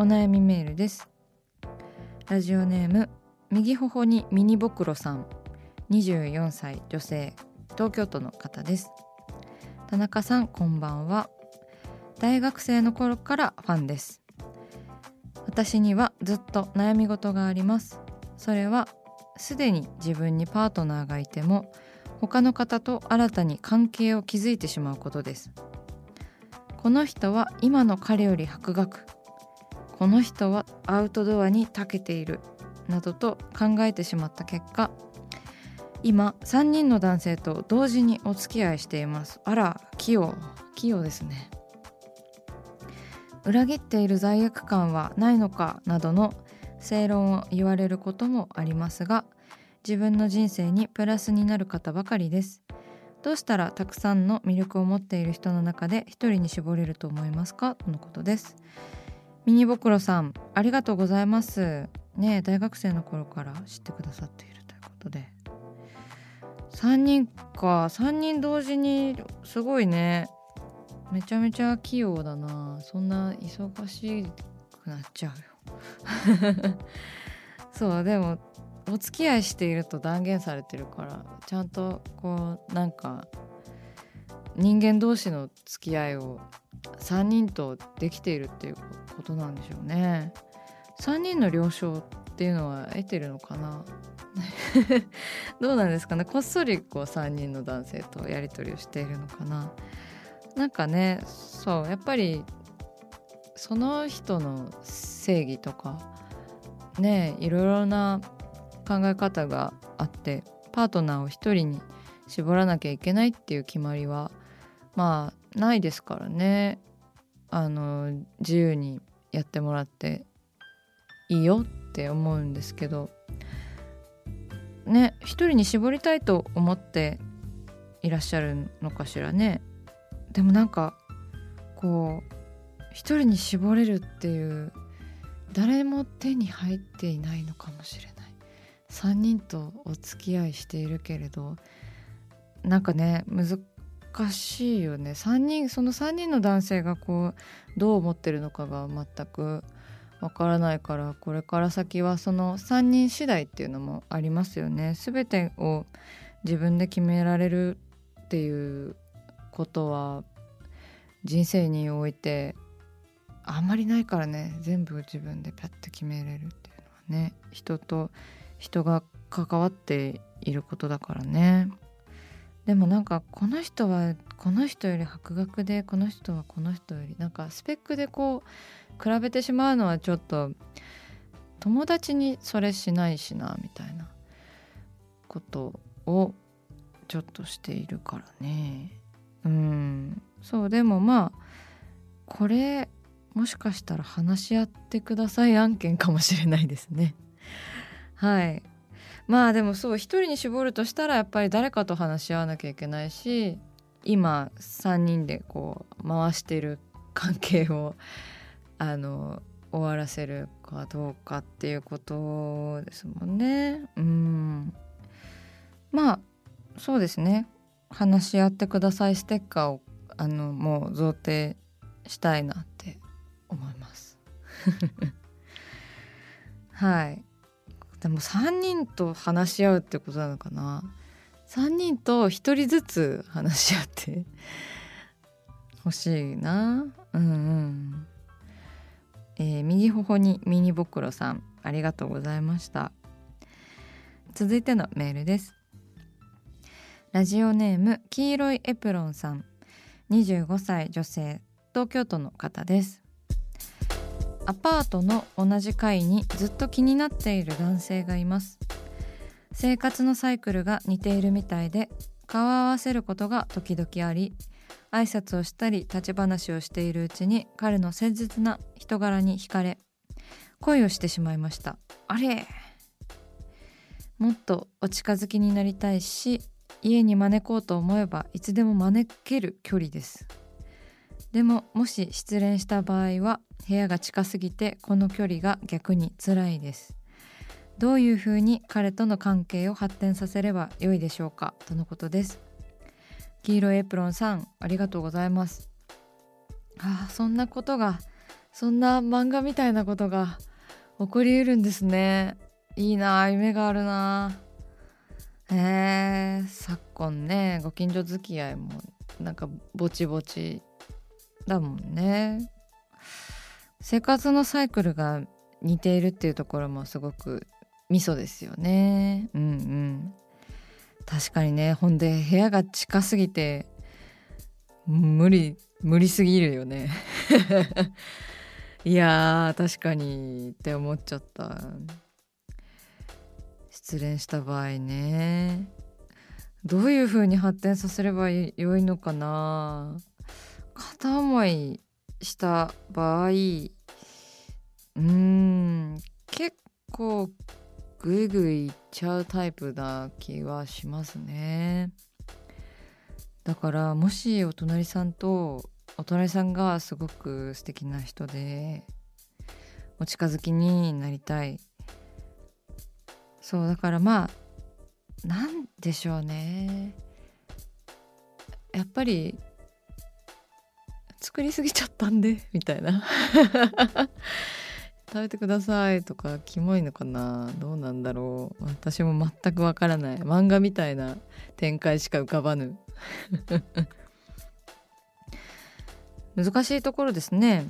お悩みメールです。ラジオネーム右頬にミニボクロさん。24歳女性。東京都の方です。田中さんこんばんは。大学生の頃からファンです。私にはずっと悩み事があります。それはすでに自分にパートナーがいても他の方と新たに関係を築いてしまうことです。この人は今の彼より博学。この人はアウトドアに長けている。などと考えてしまった結果今3人の男性と同時にお付き合いしています。あら器用器用ですね。裏切っている罪悪感はないのかなどの正論を言われることもありますが自分の人生にプラスになる方ばかりです。どうしたらたくさんの魅力を持っている人の中で一人に絞れると思いますか？とのことです。ミニボクロさんありがとうございます。ね大学生の頃から知ってくださっているということで。3人か。3人同時にすごいね。めちゃめちゃ器用だな。そんな忙しくなっちゃうよ。そうでもお付き合いしていると断言されてるからちゃんとこうなんか人間同士の付き合いを3人とできているっていうことなんでしょうね。3人の了承っていうのは得てるのかな？どうなんですかね？こっそりこう3人の男性とやり取りをしているのかな？なんかねそうやっぱりその人の正義とかねいろいろな考え方があってパートナーを一人に絞らなきゃいけないっていう決まりはまあないですからね。あの自由にやってもらっていいよって思うんですけどね一人に絞りたいと思っていらっしゃるのかしらね。でもなんかこう一人に絞れるっていう誰も手に入っていないのかもしれない。3人とお付き合いしているけれどなんかね難しいよね。3人その3人の男性がこうどう思ってるのかが全くわからないからこれから先はその3人次第っていうのもありますよね。全てを自分で決められるっていうことは人生においてあんまりないからね。全部自分でパッと決めれるっていうのはね。人と人が関わっていることだからね。でもなんかこの人はこの人より博学でこの人はこの人よりなんかスペックでこう比べてしまうのはちょっと友達にそれしないしなみたいなことをちょっとしているからね。うん。そう。でもまあこれもしかしたら話し合ってください案件かもしれないですね。はい。まあでもそう一人に絞るとしたらやっぱり誰かと話し合わなきゃいけないし今3人でこう回してる関係を あの終わらせるかどうかっていうことですもんね。うん。まあそうですね。話し合ってください。ステッカーをあのもう贈呈したいなって思います。はい。でも3人と話し合うってことなのかな？3人と1人ずつ話し合って ほしいな。うんうん。えー、右頬にミニボクロさんありがとうございました。続いてのメールです。ラジオネーム黄色いエプロンさん。25歳女性東京都の方です。アパートの同じ階にずっと気になっている男性がいます。生活のサイクルが似ているみたいで顔を合わせることが時々あり挨拶をしたり立ち話をしているうちに彼の切実な人柄に惹かれ恋をしてしまいました。あれ？もっとお近づきになりたいし家に招こうと思えばいつでも招ける距離です。でももし失恋した場合は部屋が近すぎてこの距離が逆に辛いです。どういうふうに彼との関係を発展させればよいでしょうか？とのことです。黄色エプロンさんありがとうございます。ああそんなことがそんな漫画みたいなことが起こりうるんですね。いいな夢があるな。え昨今ねご近所付き合いもなんかぼちぼちだもんね。生活のサイクルが似ているっていうところもすごくミソですよね。うんうん。確かにねほんで部屋が近すぎて無理無理すぎるよね。いや確かにって思っちゃった。失恋した場合ね。どういう風に発展させればよいのかな。片思いした場合うん結構ぐいぐいいっちゃうタイプな気はしますね。だからもしお隣さんとお隣さんがすごく素敵な人でお近づきになりたい。そうだからまあなんでしょうね。やっぱり作りすぎちゃったんで みたいな。食べてくださいとかキモいのかな？どうなんだろう？私も全くわからない。漫画みたいな展開しか浮かばぬ。難しいところですね。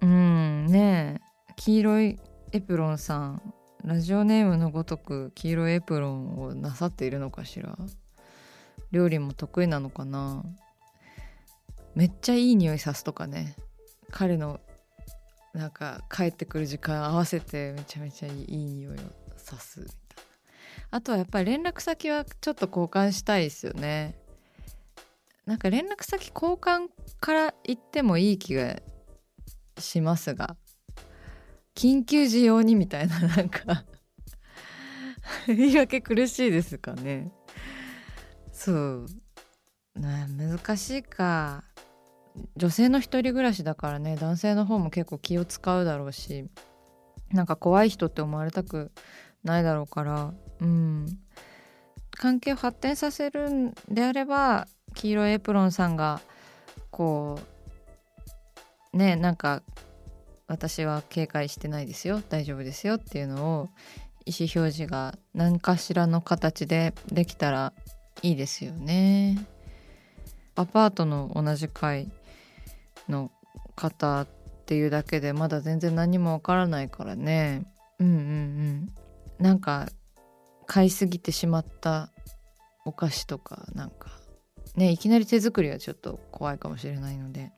うんね黄色いエプロンさん。ラジオネームのごとく黄色いエプロンをなさっているのかしら。料理も得意なのかな？めっちゃいい匂いさすとかね。彼のなんか帰ってくる時間合わせてめちゃめちゃいい匂いをさすみたいな。あとはやっぱり連絡先はちょっと交換したいですよね。なんか連絡先交換から言ってもいい気がしますが。緊急時用にみたいななんか。言い訳苦しいですかね。そう。難しいか。女性の一人暮らしだからね男性の方も結構気を使うだろうしなんか怖い人って思われたくないだろうからうん関係を発展させるんであれば黄色いエプロンさんがこうねなんか私は警戒してないですよ大丈夫ですよっていうのを意思表示が何かしらの形でできたらいいですよね。アパートの同じ階の方っていうだけでまだ全然何もわからないからね。うんうんうん。なんか買いすぎてしまったお菓子とかなんか。ねいきなり手作りはちょっと怖いかもしれないので。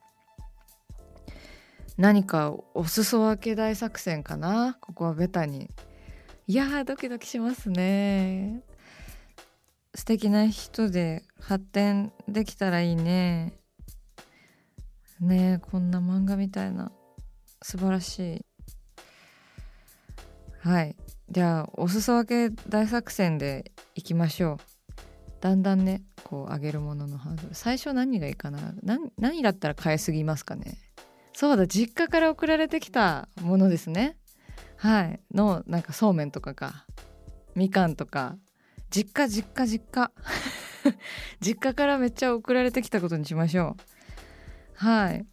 何かお裾分け大作戦かな？ここはベタに。いやドキドキしますね。素敵な人で発展できたらいいね。ねこんな漫画みたいな素晴らしい。はい。じゃあお裾分け大作戦でいきましょう。だんだんねこう上げるもののハードル最初何がいいかな？何何だったら買いすぎますかね？そうだ実家から送られてきたものですね。はい。のなんかそうめんとかかみかんとか。実家実家実家。実家からめっちゃ送られてきたことにしましょう。はい。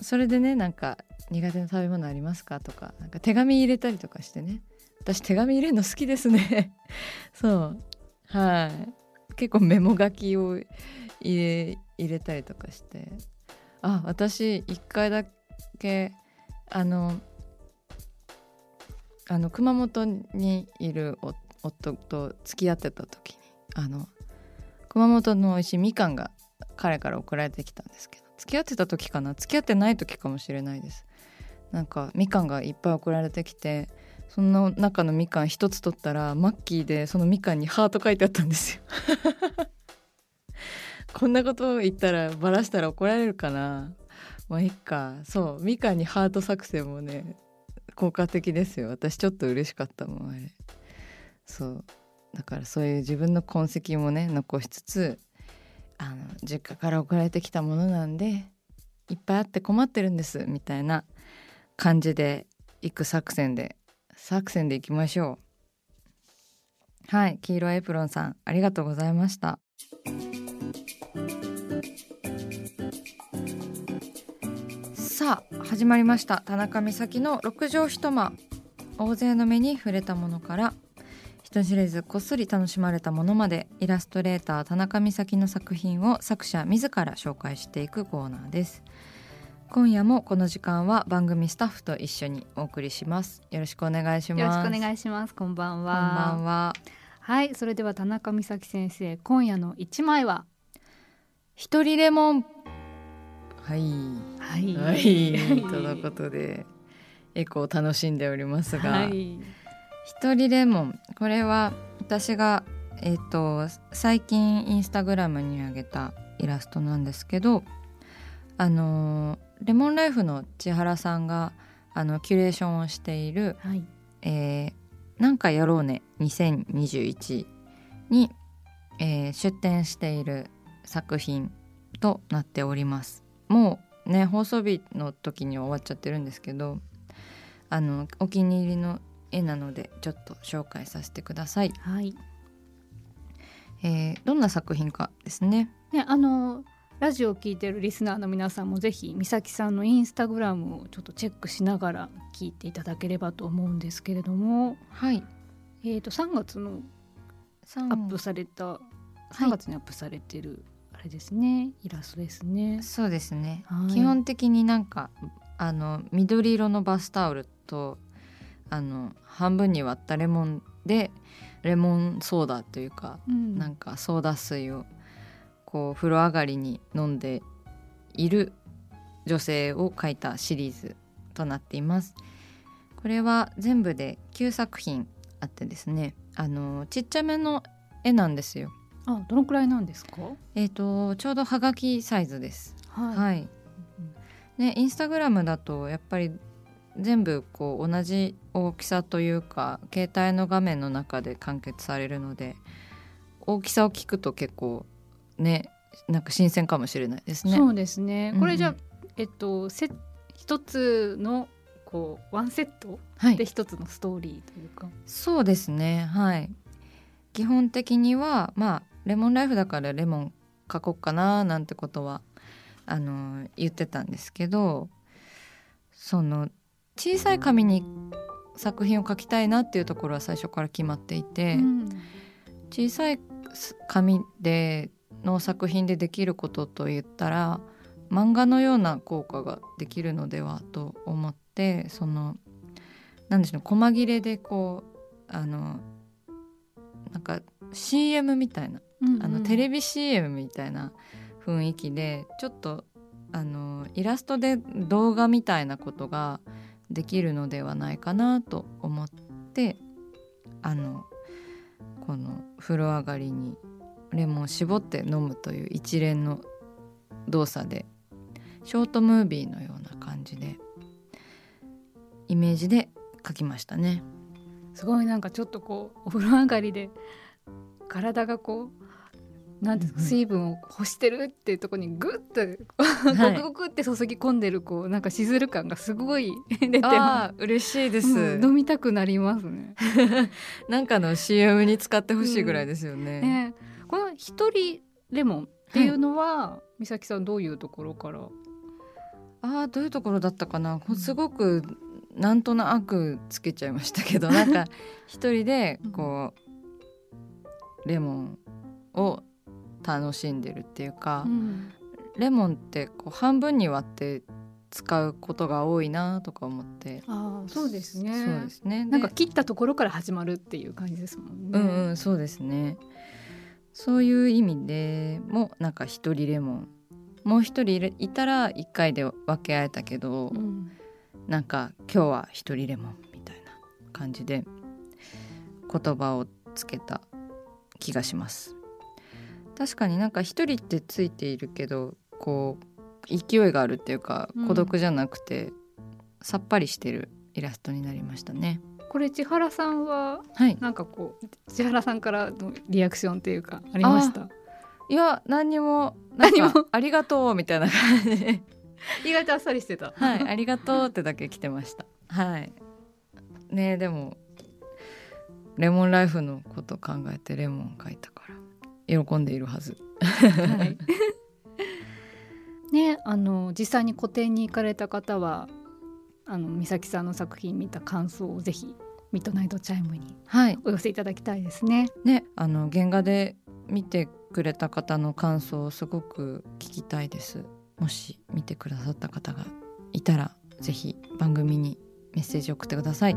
それでねなんか苦手な食べ物ありますかとかなんか手紙入れたりとかしてね。私手紙入れるの好きですね。そう。はい。結構メモ書きを入れ入れたりとかして。あ私一回だけあのあの熊本にいる夫と付き合ってた時にあの熊本の美味しいみかんが彼から送られてきたんですけど。付き合ってた時かな？付き合ってない時かもしれないです。なんかみかんがいっぱい送られてきてその中のみかん一つ取ったらマッキーでそのみかんにハート書いてあったんですよ。こんなこと言ったらバラしたら怒られるかな？まあいっか。そうみかんにハート作戦もね効果的ですよ。私ちょっと嬉しかったもんあれ。そう。だからそういう自分の痕跡もね残しつつあの実家から送られてきたものなんでいっぱいあって困ってるんですみたいな感じで行く作戦で作戦でいきましょう。はい黄色エプロンさんありがとうございました。さあ始まりました。田中美咲の六畳一間。大勢の目に触れたものから。人知れずこっそり楽しまれたものまでイラストレーター田中美咲の作品を作者自ら紹介していくコーナーです。今夜もこの時間は番組スタッフと一緒にお送りします。よろしくお願いします。よろしくお願いします。こんばんは。こんばんは。はいそれでは田中美咲先生今夜の一枚は？一人レモン。はい。はい、はい、とのことでエコーを楽しんでおりますが、はい、一人レモンこれは私がえっ、ー、と最近インスタグラムに上げたイラストなんですけどあのレモンライフの千原さんがあのキュレーションをしている「はい、えー、なんかやろうね2021に」えー、出展している作品となっております。もうね放送日の時には終わっちゃってるんですけどあのお気に入りの絵なのでちょっと紹介させてください。はい。えー、どんな作品かですね。ねあのラジオを聞いてるリスナーの皆さんもぜひ美咲さんのインスタグラムをちょっとチェックしながら聞いていただければと思うんですけれども、はい。えっ、ー、と3月のアップされた3月にアップされてるれですねイラストですねそうですね、はい、基本的になんかあの緑色のバスタオルとあの半分に割ったレモンでレモンソーダというか、うん、なんかソーダ水をこう風呂上がりに飲んでいる女性を描いたシリーズとなっています。これは全部で9作品あってですね。あのちっちゃめの絵なんですよ。あどのくらいなんですか？えっ、ー、とちょうどはがきサイズです。はい、はい、ねインスタグラムだとやっぱり全部こう同じ大きさというか携帯の画面の中で完結されるので大きさを聞くと結構ねなんか新鮮かもしれないですね。そうですね。これじゃ、うん、えっとせ一つのこうワンセットで一つのストーリーというか、はい、そうですね。はい。基本的にはまあレモンライフだからレモン書こうかななんてことはあの言ってたんですけどその小さい紙に作品を書きたいなっていうところは最初から決まっていて、うん、小さい紙での作品でできることといったら漫画のような効果ができるのではと思ってその何でしょう細切れでこうあのなんか CM みたいなうんうん、あのテレビ CM みたいな雰囲気でちょっとあのイラストで動画みたいなことができるのではないかなと思ってあのこの風呂上がりにレモンを絞って飲むという一連の動作でショートムービーのような感じでイメージで描きましたね。すごいなんかちょっとこうお風呂上がりで体がこうなんていうかうんうん。水分を欲してるっていうところにグッとはい。ゴクゴクって注ぎ込んでるこうなんかしずる感がすごい 出てあまー嬉しいです、す、うん飲みたくなりますね。なんかの CM に使ってほしいぐらいですよね。ね。この一人レモンっていうのは、美咲さんどういうところから？あーどういうところだったかな、すごくなんとなくつけちゃいましたけどなんか一人でこうレモンを楽しんでるっていうか、うん。レモンってこう半分に割って使うことが多いなとか思って。ああそうですね。そうですね。なんかで切ったところから始まるっていう感じですもんね。うんうんそうですね。そういう意味でもなんか一人レモン。もう一人いたら一回で分け合えたけど、うん。なんか今日は一人レモンみたいな感じで言葉をつけた気がします確かになんか一人ってついているけどこう勢いがあるっていうかうん。孤独じゃなくて、さっぱりしてるイラストになりましたね。これ千原さんははい。なんかこう千原さんからのリアクションっていうかありました？いや何にも何も。かありがとうみたいな感じで。意外とあっさりしてた。はい ありがとうってだけ来てました。はい。ねでもレモンライフのこと考えてレモン書いたから喜んでいるはず。はい、ねあの実際に個展に行かれた方はあの美咲さんの作品見た感想をぜひミッドナイトチャイムにはい。お寄せいただきたいですね。ねあの原画で見てくれた方の感想をすごく聞きたいです。もし見てくださった方がいたらぜひ番組にメッセージ送ってください